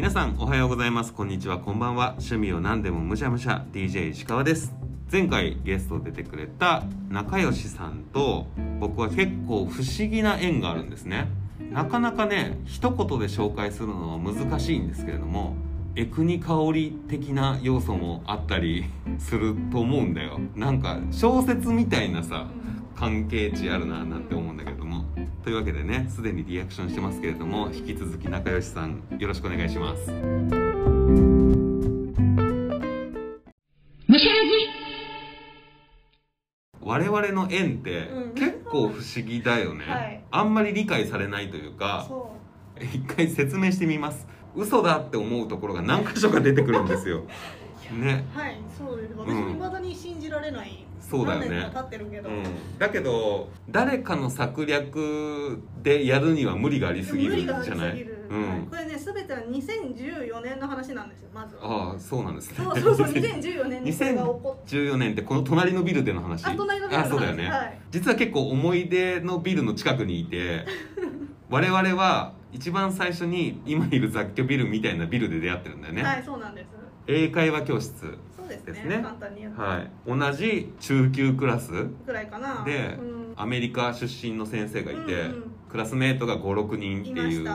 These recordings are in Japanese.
皆さんおはようございます。こんにちは。こんばんは。趣味を何でもむしゃむしゃ。DJ 石川です。前回ゲスト出てくれた仲良しさんと僕は結構不思議な縁があるんですね。なかなかね一言で紹介するのは難しいんですけれどもエクニ香り的な要素もあったり すると思うんだよ。なんか小説みたいなさ関係値あるななんて思うんだけど。というわけでねすでにリアクションしてますけれども引き続き仲良しさんよろしくお願いします。我々の縁ってうん。結構不思議だよね、はい。あんまり理解されないというかそ一回説明してみます。嘘だって思うところが何箇所か出てくるんですよ ね。うはいそうです。私うん未だに信じられない、そうだよね。経ってるけど、うん、だけど誰かの策略でやるには無理がありすぎるじゃない？うん。はい。これね全ては2014年の話なんですよまずは。ああそうなんですね。そうそうそう 2014年にそれが起こっ2014年ってこの隣のビルでの話？あ隣のビルの話。あそうだよね、はい。実は結構思い出のビルの近くにいて 我々は一番最初に今いる雑居ビルみたいなビルで出会ってるんだよね、はいそうなんです英会話教室ですねね。はい。同じ中級クラスぐらいかな。でうん。アメリカ出身の先生がいて、うんうん。クラスメートが56人っていう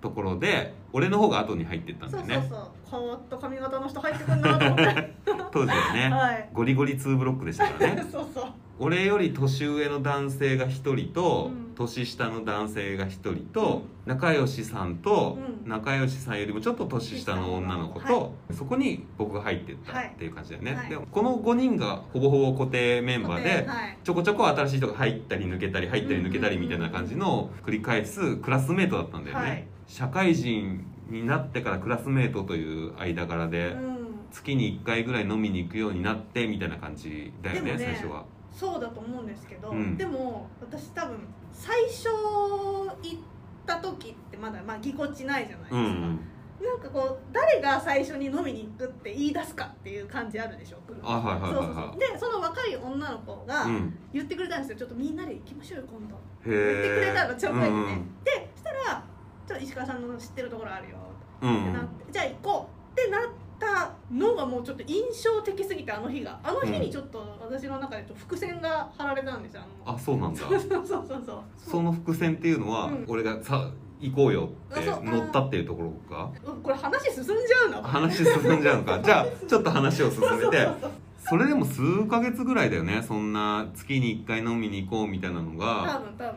ところで俺の方が後に入ってったんだよね。そうそうそう。変わった髪型の人入ってくんなと思って。当時はね、はい。ゴリゴリ2ブロックでしたからね。そうそう。俺より年上の男性が1人と、うん。年下の男性が1人と、仲良しさんと、うん。仲良しさんよりもちょっと年下の女の子と、はそこに僕が入ってったっていう感じだよね、はい。でこの5人がほぼほぼ固定メンバーで、はい。ちょこちょこ新しい人が入ったり抜けたり入ったり抜けたりみたいな感じのを繰り返すクラスメートだったんだよね、はい社会人になってからクラスメートという間柄で、うん。月に1回ぐらい飲みに行くようになってみたいな感じだよねね最初は。そうだと思うんですけど、うん。でも私多分最初行った時ってまだまあぎこちないじゃないですか、うんなんかこう誰が最初に飲みに行くって言い出すかっていう感じあるでしょあはいはいはいはい。そうそうそう。でその若い女の子がうん。言ってくれたんですよ。ちょっとみんなで行きましょうよ今度。へ言ってくれたのちょっと前にね、うんうん。でそしたら「ちょっと石川さんの知ってるところあるよ」うんってなって、じゃあ行こうってなったのがもうちょっと印象的すぎてあの日があの日にちょっと私の中でちょっと伏線が張られたんですよあそうなんだ。そうそうそうそう。その伏線っていうのは、うん。俺がさ行こうよって乗ったっていうところかうんこれ話進んじゃうな話進んじゃうのか。じゃあちょっと話を進めてそれでも数ヶ月ぐらいだよね。そんな月に1回飲みに行こうみたいなの多が分多分。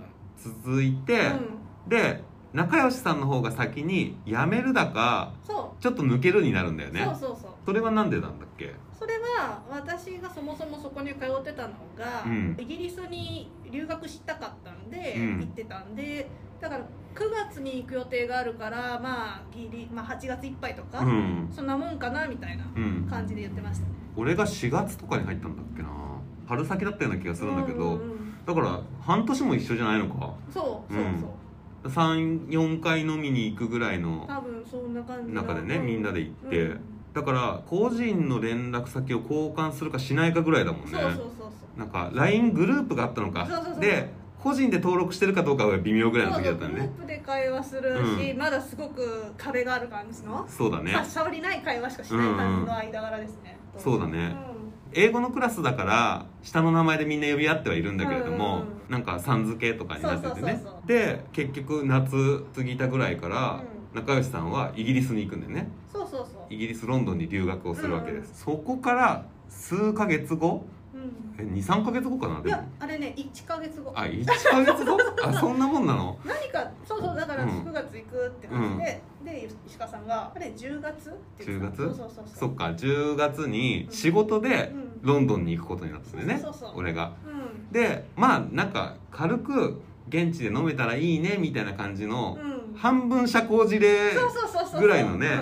続いて、うん。で仲良しさんの方が先に辞めるだかそちょっと抜けるになるんだよう、ね。そうそうそう。それはなんでなんだっけ？それは私がそもそもそこに通ってたのが、うん。イギリスに留学したかったんで、うん。行ってたんでだから9月に行く予定があるからまあギリ、まあ、8月いっぱいとか、うん。そんなもんかなみたいなうん。感じで言ってました。ね俺が4月とかに入ったんだっけな。春先だったような気がするんだけど、うんうんうん。だから半年も一緒じゃないのか？そうそうう。ん。そう、34回飲みに行くぐらいの多分そんな感じ中でねうんみんなで行って。うん。だから個人の連絡先を交換するかしないかぐらいだもんね。そうそうそうそう。なんか LINE グループがあったのか。そうそうそうで個人で登録してるかどうかは微妙ぐらいの時だったよねグループで会話するし、うまだすごく壁がある感じの。そうだね。さ触りない会話しかしない感じの間柄ですね、そうだね英語のクラスだから下の名前でみんな呼び合ってはいるんだけれども、うんうんなんかさん付けとかになっててね。で結局夏過ぎたぐらいから、仲良しさんはイギリスに行くんだよね。そうそうそう。イギリスロンドンに留学をするわけです、そこから数ヶ月後？うん。え23ヶ月後かな？いでやもあれね1か月後。あ1ヶ月後？あ そんなもんなの？何かそうそうだからうん。9月行くってなって、で石川さんがあれ10月って言ってた10月？そうそうそうそっか10月に仕事でうんロンドンに行くことになったんだよね。俺が。うん。でまあなんか軽く現地で飲めたらいいねみたいな感じのうん。半分社交辞令ぐらいのね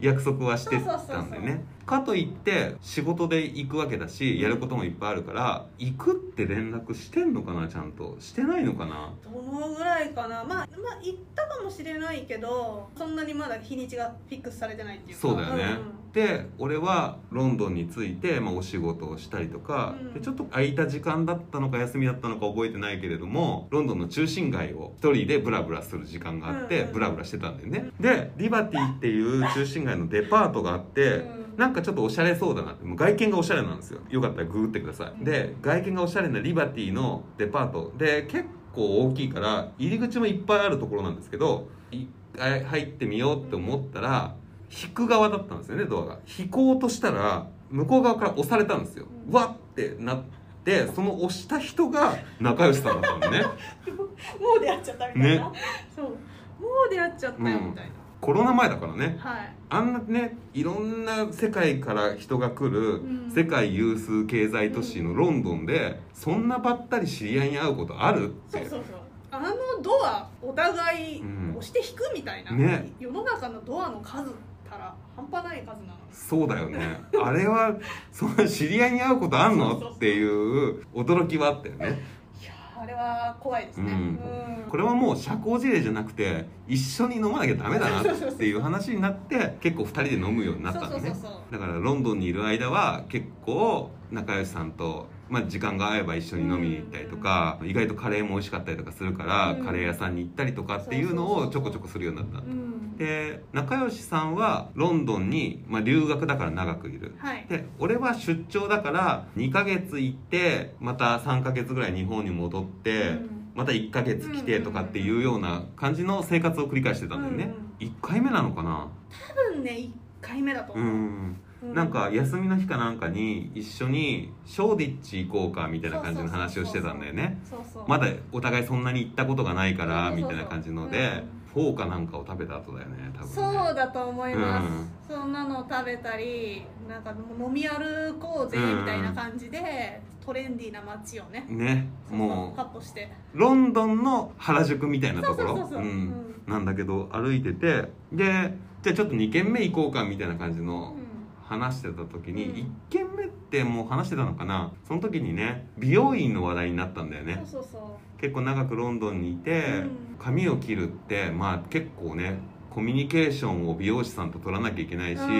約束はしてたんだよねかといって仕事で行くわけだしやることもいっぱいあるから行くって連絡してんのかなちゃんと。してないのかな？どのぐらいかな。まあまあ行ったかもしれないけどそんなにまだ日にちがフィックスされてないっていうか。そうだよね、ん。で俺はロンドンに着いて、まあ、お仕事をしたりとか、うん。でちょっと空いた時間だったのか休みだったのか覚えてないけれどもロンドンの中心街を一人でブラブラする時間があって、うん。ブラブラしてたんだよね。でリバティっていう中心街のデパートがあって、うんなんかちょっとおしゃれそうだなって。もう外見がおしゃれなんですよ。よかったらググってください、うん。で外見がおしゃれなリバティのデパート。で結構大きいから入り口もいっぱいあるところなんですけど一回入ってみようって思ったら引く側だったんですよねドアが。引こうとしたら向こう側から押されたんですよ。うん。わってなってその押した人が仲良しさんだったんでね。もう出会っちゃったみたいな、ね。そう。もう出会っちゃったよみたいコロナ前だからね。な、はい。あんなねいろんな世界から人が来るうん。世界有数経済都市のロンドンでそんなばったり知り合いに会うことある？ってそうそうそう。あのドアお互いうん。押して引くみたいな、ね。世の中のドアの数ったら半端ない数なのそうだよね。あれはそんな知り合いに会うことあんの？っていう驚きはあったよねあれは怖いですね、これはもう社交辞令じゃなくて一緒に飲まなきゃダメだなっていう話になって結構2人で飲むようになったんでね。だからロンドンにいる間は結構仲良しさんと、まあ、時間が合えば一緒に飲みに行ったりとか、意外とカレーも美味しかったりとかするから、うん。カレー屋さんに行ったりとかっていうのをちょこちょこするようになったうんで仲良しさんはロンドンに、まあ、留学だから長くいる。はい。で俺は出張だから2ヶ月行ってまた3ヶ月ぐらい日本に戻って、うん。また1ヶ月来てとかっていうような感じの生活を繰り返してたんだよね、1回目なのかな？多分ね1回目だとう思う、ん。うなんか休みの日かなんかに一緒にショーディッチ行こうかみたいな感じの話をしてたんだよね。まだお互いそんなに行ったことがないからみたいな感じのでフォーかなんかを食べた後だよね多分ねそうだと思います、そんなの食べたりなんか飲み歩こうぜみたいな感じで、トレンディーな街をねねもうカッポしてロンドンの原宿みたいなところそうそうそうそううんなんだけど歩いててでじゃあちょっと2軒目行こうかみたいな感じの話してた時に、うん1軒目ってもう話してたのかな？その時にね美容院の話題になったんだよね。結構長くロンドンにいて、うん。髪を切るってまあ結構ねコミュニケーションを美容師さんと取らなきゃいけないし、うんうん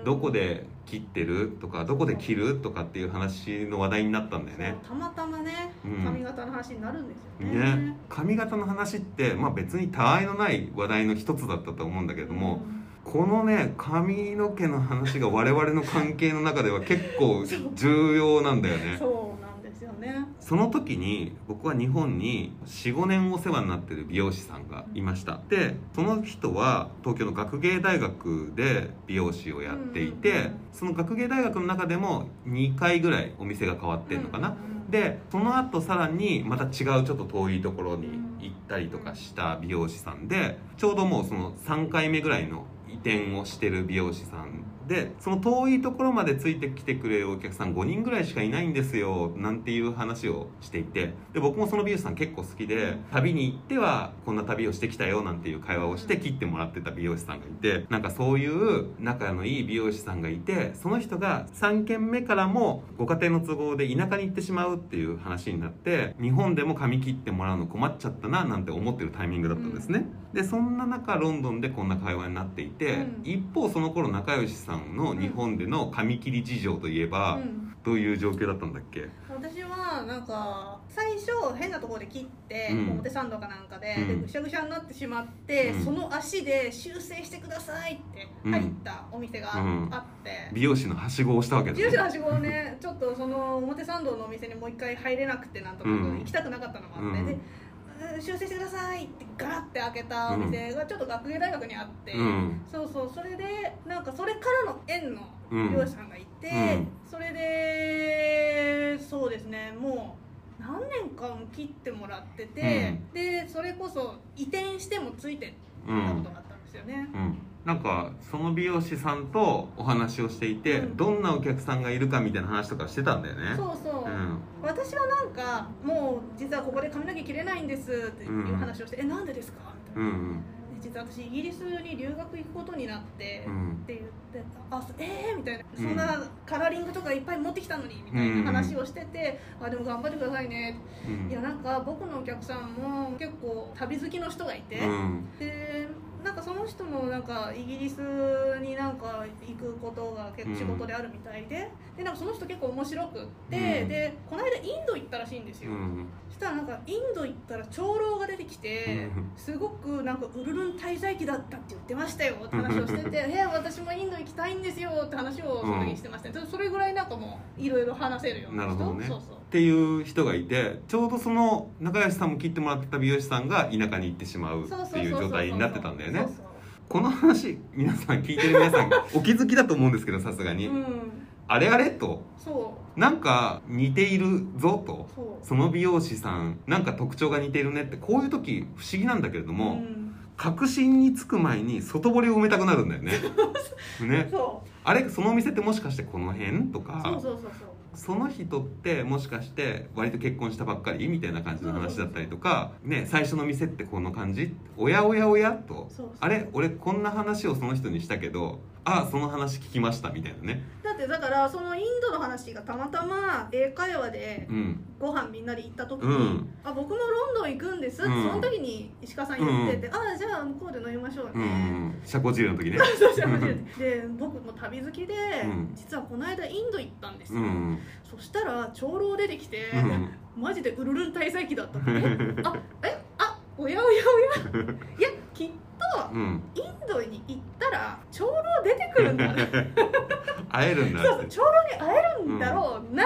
うん。どこで切ってるとかどこで切るとかっていう話の話題になったんだよね。たまたまねうん。髪型の話になるんですよね。ね。髪型の話って、まあ、別にたわいのない話題の一つだったと思うんだけれども、このね髪の毛の話が我々の関係の中では結構 重要なんだようんね。そうなんですよね。その時に僕は日本に45年お世話になってる美容師さんがいました。でその人は東京の学芸大学で美容師をやっていて、うんうんうん。その学芸大学の中でも2回ぐらいお店が変わってんのかな、うんうんうんでその後さらにまた違うちょっと遠いところに行ったりとかした美容師さんでちょうどもうその3回目ぐらいの移転をしてる美容師さんでその遠いところまでついてきてくれるお客さん5人ぐらいしかいないんですよなんていう話をしていて。で僕もその美容師さん結構好きで旅に行ってはこんな旅をしてきたよなんていう会話をして切ってもらってた美容師さんがいてなんかそういう仲のいい美容師さんがいてその人が3軒目からもご家庭の都合で田舎に行ってしまうっていう話になって日本でも髪切ってもらうの困っちゃったななんて思ってるタイミングだったんですね、でそんな中ロンドンでこんな会話になっていて、うん。一方その頃仲良しさんの日本での髪切り事情といえば、うん。どういう状況だったんだっけ？私はなんか最初変なところで切って、うん。表参道かなんかで,、うん。でぐしゃぐしゃになってしまって、うん。その足で修正してくださいって入ったお店がうんあって、美容師のはしごをしたわけだ住所のはしごをねちょっとその表参道のお店にもう一回入れなくてなんとなくうん。行きたくなかったのもあって、うん。でうん修正してくださいってガラッて開けたお店がちょっと学芸大学にあって、うん。そうそうそれでなんかそれからの縁のうん。美容師さんがいて、うん。それでそうですねもう何年間も切ってもらってて、でそれこそ移転してもついてうんたことがあったんですよね、うん、なんかその美容師さんとお話をしていて、うん。どんなお客さんがいるかみたいな話とかしてたんだよね。そうそう、ん。私はなんかもう実はここで髪の毛切れないんですっていう話をして「えなんでですか?」みたいな。うんうん。で実は私イギリスに留学行くことになって、うん。って言って「あそえー」みたいな、うん。そんなカラーリングとかいっぱい持ってきたのにみたいな話をしてて「あでも頑張ってくださいね」うん。いやなんか僕のお客さんも結構旅好きの人がいて、うん。でなんかその人もなんかイギリスになんか行くことが結構仕事であるみたいで,、でなんかその人結構面白くって、うん。でこの間インド行ったらしいんですよ、うん。そしたらなんかインド行ったら長老が出てきて、うん。すごくなんかウルルン滞在期だったって言ってましたよって話をしてて「え私もインド行きたいんですよ」って話をその時にしてましたね、それぐらいなんかもういろいろ話せるような人。なね。そうそうっていう人がいてちょうどその中吉さんも切ってもらってた美容師さんが田舎に行ってしまうっていう状態になってたんだよね。この話皆さん聞いてる皆さん お気づきだと思うんですけどさすがに、うん。あれあれと。そう。なんか似ているぞと。その美容師さんなんか特徴が似ているねってこういう時不思議なんだけれども、うん。確信につく前に外堀を埋めたくなるんだよね。ね。あれそのお店ってもしかしてこの辺とかその人ってもしかして割と結婚したばっかりみたいな感じの話だったりとか、ね、最初の店ってこの感じ？おやおやおやと。あれ？俺こんな話をその人にしたけどあその話聞きましたみたいなね。だってだからそのインドの話がたまたま英会話でうん。ご飯みんなで行った時に「うん。あ僕もロンドン行くんです」うん。その時に石川さん言ってて「ああじゃあ向こうで飲みましょううんうね」ん。社交辞令の時ね。そうそうそうで僕も旅好きで、うん。実はこの間インド行ったんですよ、うんそしたら長老出てきて、うんマジでウルルン滞在期だったって えあえあおやおやおや。いやインドに行ったら長老出てくるんだ。ね会えるんだそうそう長老に会えるんだろうな、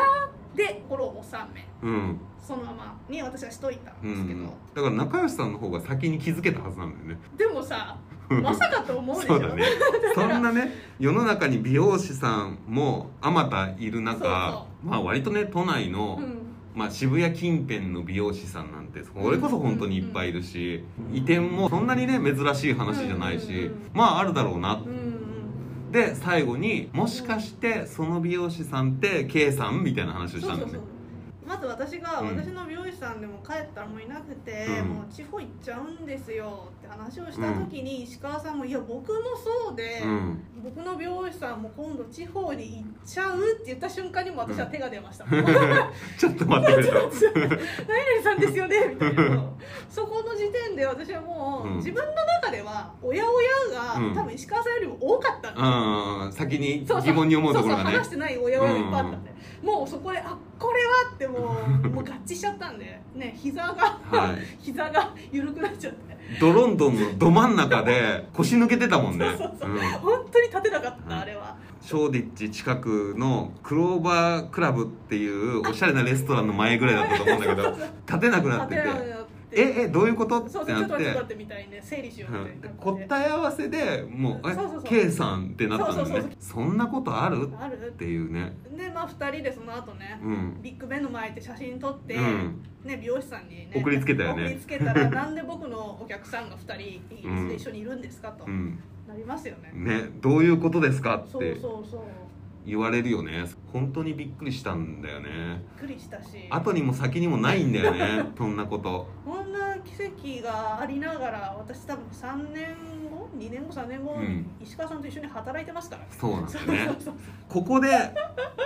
で心を収めうん。そのままに私はしといたんうですけど、ん。だから仲良しさんの方が先に気づけたはずなんだよね。でもさまさかと思うでしょそうだね。そんなね世の中に美容師さんもあまたいる中まあ割とね都内の、うんまあ、渋谷近辺の美容師さんなんてそれこそ本当にいっぱいいるし、移転もそんなにね珍しい話じゃないし、まああるだろうな。で最後にもしかしてその美容師さんって K さんみたいな話をしたんだよね。そうそうそうまず私が、うん。私の美容師さんでも帰ったらもういなくて、うん。もう地方行っちゃうんですよって話をした時に、石川さんも「いや僕もそうで、うん。僕の美容師さんも今度地方に行っちゃう」って言った瞬間にも私は手が出ました、何々 ちょっと待ってくれと さんですよねみたいな。そこの時点で私はもう、うん。自分の中では「おやおや」が、うん。多分石川さんよりも多かったんで先に疑問に思うところがね。そうそう話してない親親がいっぱいあったんで、もうそこであこれはってもうもう合致しちゃったんで ね膝が、はい。膝が緩くなっちゃって。ドロンドンのど真ん中で腰抜けてたもんね。そうそうそう。うん。本当に立てなかった、はい。あれは。ショーディッチ近くのクローバークラブっていうおしゃれなレストランの前ぐらいだったと思うんだけど 立てなくなっててええどういうこと？ってなって。ちょっと待ってみたいにね整理しようみたいな答え合わせでもう「えそうそうそう。K さん」ってなったんだよそうそうねそんなことある？ある。っていうね。でまあ2人でその後ね、うん。ビッグベンの前で写真撮って、うん。ね、美容師さんにね送りつけたよね。送りつけたら なんで僕のお客さんが2人一緒にいるんですかと、うん。なりますよね。ねどういうことですかっそうてそうそう言われるよね。本当にびっくりしたんだよね。びっくりしたし。後にも先にもないんだよね そんなこと。こんな奇跡がありながら私多分3年後？2年後？3年後？にうん。石川さんと一緒に働いてますから、そうなんだそうよねここで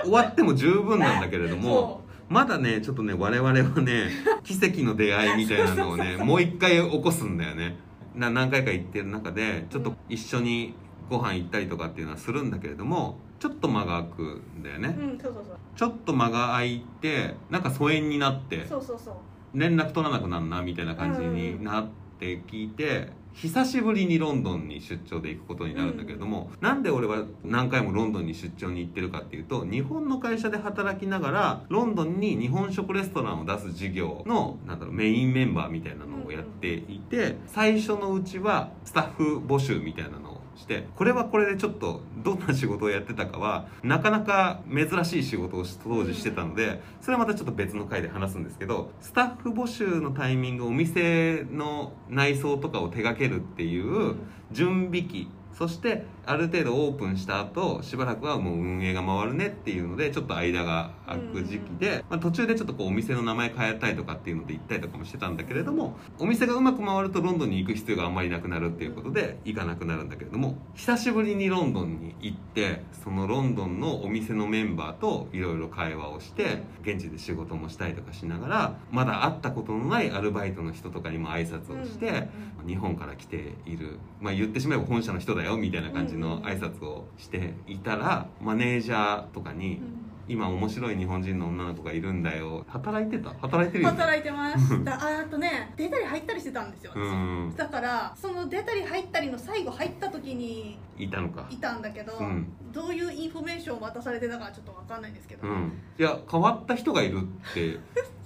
終わっても十分なんだけれども そまだねちょっとね我々はね 奇跡の出会いみたいなのをねもう一回起こすんだよね。な何回か行ってる中でちょっと一緒にご飯行ったりとかっていうのはするんだけれどもちょっと間が空くんだよね、うんそうそうそう。ちょっと間が空いてなんか疎遠になってそうそうそう。連絡取らなくなるなみたいな感じになって聞いて、久しぶりにロンドンに出張で行くことになるんだけれども、なんで俺は何回もロンドンに出張に行ってるかっていうと日本の会社で働きながらロンドンに日本食レストランを出す事業のなんだろうメインメンバーみたいなのをやっていて最初のうちはスタッフ募集みたいなのをしてこれはこれでちょっとどんな仕事をやってたかはなかなか珍しい仕事を当時してたのでそれはまたちょっと別の回で話すんですけどスタッフ募集のタイミングお店の内装とかを手掛けるっていう準備期そしてある程度オープンした後しばらくはもう運営が回るねっていうのでちょっと間が空く時期で、まあ、途中でちょっとこうお店の名前変えたいとかっていうので行ったりとかもしてたんだけれどもお店がうまく回るとロンドンに行く必要があんまりなくなるっていうことで行かなくなるんだけれども久しぶりにロンドンに行ってそのロンドンのお店のメンバーといろいろ会話をして現地で仕事もしたりとかしながらまだ会ったことのないアルバイトの人とかにも挨拶をして、日本から来ている、まあ、言ってしまえば本社の人だよみたいな感じの挨拶をしていたらマネージャーとかに「今面白い日本人の女の子がいるんだよ」働いてた？働いてるよね。働いてました ああとね出たり入ったりしてたんですよ、私。うん。だからその出たり入ったりの最後入った時にいたのか。いたんだけど、うん。どういうインフォメーションを渡されてたかはちょっと分かんないんですけど、うん。いや変わった人がいるって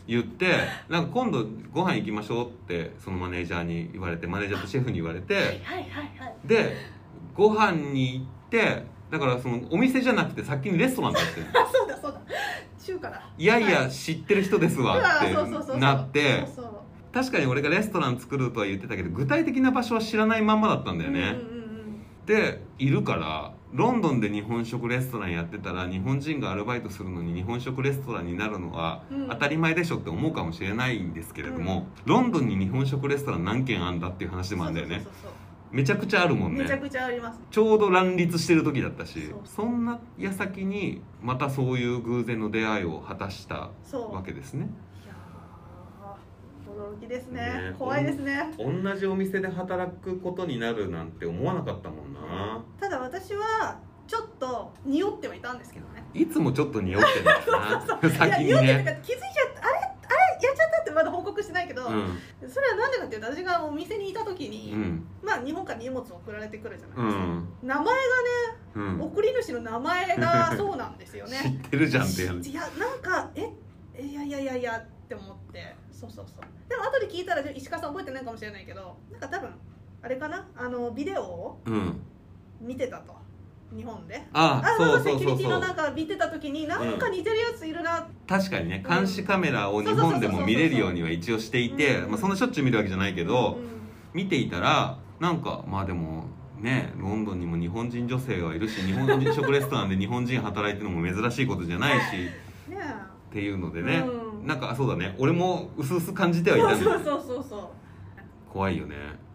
言って なんか今度ご飯行きましょうってそのマネージャーに言われてマネージャーとシェフに言われてはいはいはいはい。でご飯に行ってだからそのお店じゃなくて先にレストランだって。あそうだそうだ。中華だ。いやいやは知ってる人ですわってなって。そうそう確かに俺がレストラン作るとは言ってたけど具体的な場所は知らないまんまだったんだよね、うんうんうんでいるからロンドンで日本食レストランやってたら日本人がアルバイトするのに日本食レストランになるのはうん。当たり前でしょって思うかもしれないんですけれども、ロンドンに日本食レストラン何軒あんだっていう話でもあるんだよね。そうそうそうめちゃくちゃあるもんね。めちゃくちゃあります。ちょうど乱立してる時だったしそんな矢先にまたそういう偶然の出会いを果たしたそう。わけですね。いやー驚きですね。ね怖いですね。同じお店で働くことになるなんて思わなかったもんな。ただ私はちょっと匂ってはいたんですけどね。いつもちょっと匂ってるんだよな。先にいや匂ってるねか気づいちゃ告してないけど、うん。それはなんでかっていうと私がお店にいた時に、うん。まあ日本から荷物を送られてくるじゃなういですか、ん。名前がねうん。送り主の名前がそうなんですよ 知ねってるじゃんってやつ。いやなんかええいやいやいやいやって思って。そうそうそう。でも後で聞いたら石川さん覚えてないかもしれないけどなんか多分あれかな？あのビデオをうん。見てたと日本で。ああそうそうセキュリティそうそうのなんか見てた時になんか似てるやついるな、確かにね監視カメラを日本でも見れるようには一応していてうんまあそんなしょっちゅう見るわけじゃないけどうん。見ていたらなんかまあでもねロンドンにも日本人女性がいるし日本人食レストランで日本人働いてるのも珍しいことじゃないし ねっていうのでねうん。なんかそうだね俺も薄々感じてえはいたんだよそうそうそうそう。怖いよね。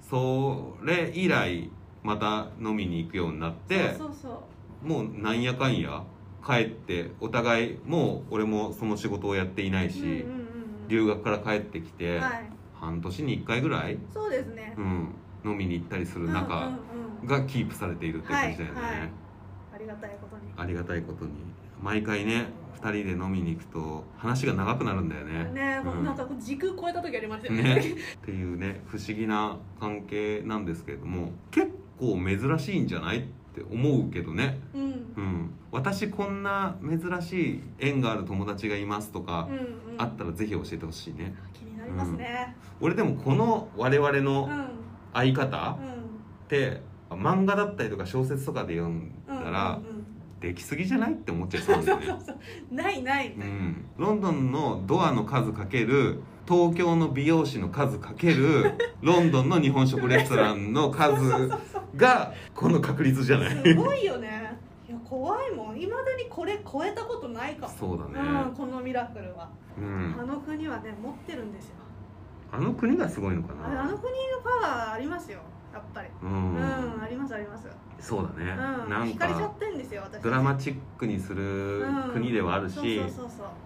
それ以来また飲みに行くようになってそうそうそう。もうなんやかんや帰ってお互いもう俺もその仕事をやっていないし、うんうんうんうん。留学から帰ってきて、はい。半年に1回ぐらい、そうですね。うん、飲みに行ったりするうん仲うんうん。がキープされているって感じだよね、はいはい。ありがたいことに。ありがたいことに。毎回ね2人で飲みに行くと話が長くなるんだよね。ねうん。なんか時空超えた時ありましたよね。ね。っていうね不思議な関係なんですけれども結構珍しいんじゃないって思うけどね。うん。うん、私こんな珍しい縁がある友達がいますとかうんうん。あったらぜひ教えてほしいね。気になりますね。俺でもこの我々うんのうん。相方うん。って漫画だったりとか小説とかで読んだらうんうんできすぎじゃないって思っちゃいそうなんだよね。ないない。うん、ロンドンのドアの数かける東京の美容師の数かける ロンドンの日本食レストランの数がこの確率じゃない？すごいよね。いや怖いもん。いまだにこれ超えたことないかも。そうだね。うん、このミラクルは、うん。あの国はね持ってるんですよ。あの国がすごいのかあれあなの国のパワーありますよやっぱり。ううん、ん、ありますあります。そうだね、うん。なん惹かれちゃかってんですよ私ドラマチックにする国ではあるし、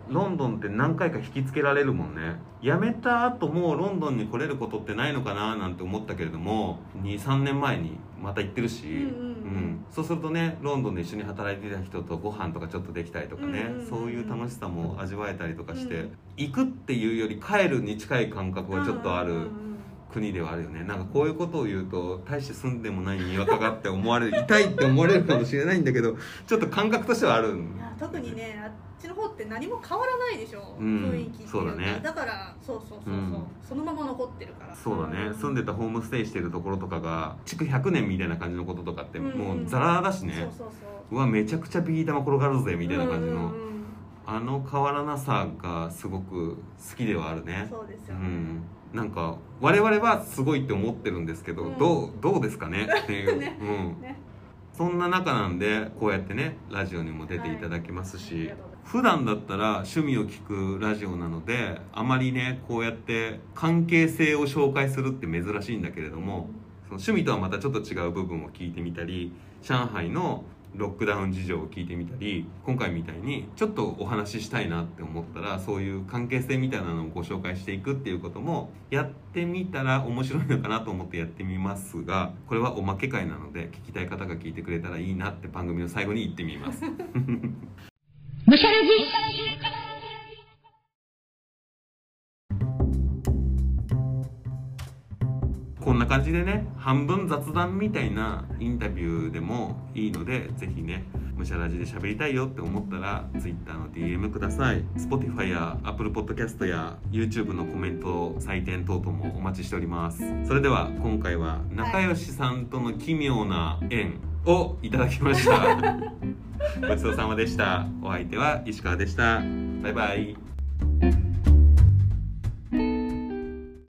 ロンドンって何回か引きつけられるもんね。辞めた後もロンドンに来れることってないのかななんて思ったけれども23年前にまた行ってるし、うんそうするとねロンドンで一緒に働いてた人とご飯とかちょっとできたりとかね、そういう楽しさも味わえたりとかして、うん。行くっていうより帰るに近い感覚はちょっとある国ではあるよね。なんかこういうことを言うと大して住んでもないにわかがって思われる痛いって思われるかもしれないんだけどちょっと感覚としてはある特にねあっちの方って何も変わらないでしょ、うん雰囲気っていうかそうだね。からそうそうそうそう、うん。そのまま残ってるから。そうだね、ん住んでたホームステイしてるところとかが築100年みたいな感じのこととかってうん。もうザラだしね、そうそうそう。うわめちゃくちゃビー玉転がるぜみたいな感じの、うんうんうんあの変わらなさがすごく好きではあるね。そうですよ、うん。なんか我々はすごいって思ってるんですけど、うん。どうどうですかね？っていう、ね。うん、ね。そんな中なんでこうやってねラジオにも出ていただきますし、はい普段だったら趣味を聞くラジオなのであまりねこうやって関係性を紹介するって珍しいんだけれどもその趣味とはまたちょっと違う部分を聞いてみたり上海のロックダウン事情を聞いてみたり今回みたいにちょっとお話ししたいなって思ったらそういう関係性みたいなのをご紹介していくっていうこともやってみたら面白いのかなと思ってやってみますがこれはおまけ会なので聞きたい方が聞いてくれたらいいなって番組の最後に言ってみます。こんな感じでね半分雑談みたいなインタビューでもいいのでぜひねむしゃらじで喋りたいよって思ったら Twitter の DM ください。Spotify や Apple Podcast や YouTube のコメント採点等々もお待ちしております。それでは今回は仲良しさんとの奇妙な縁をいただきましたごちそうさまでしたお相手は石川でしたバイバイ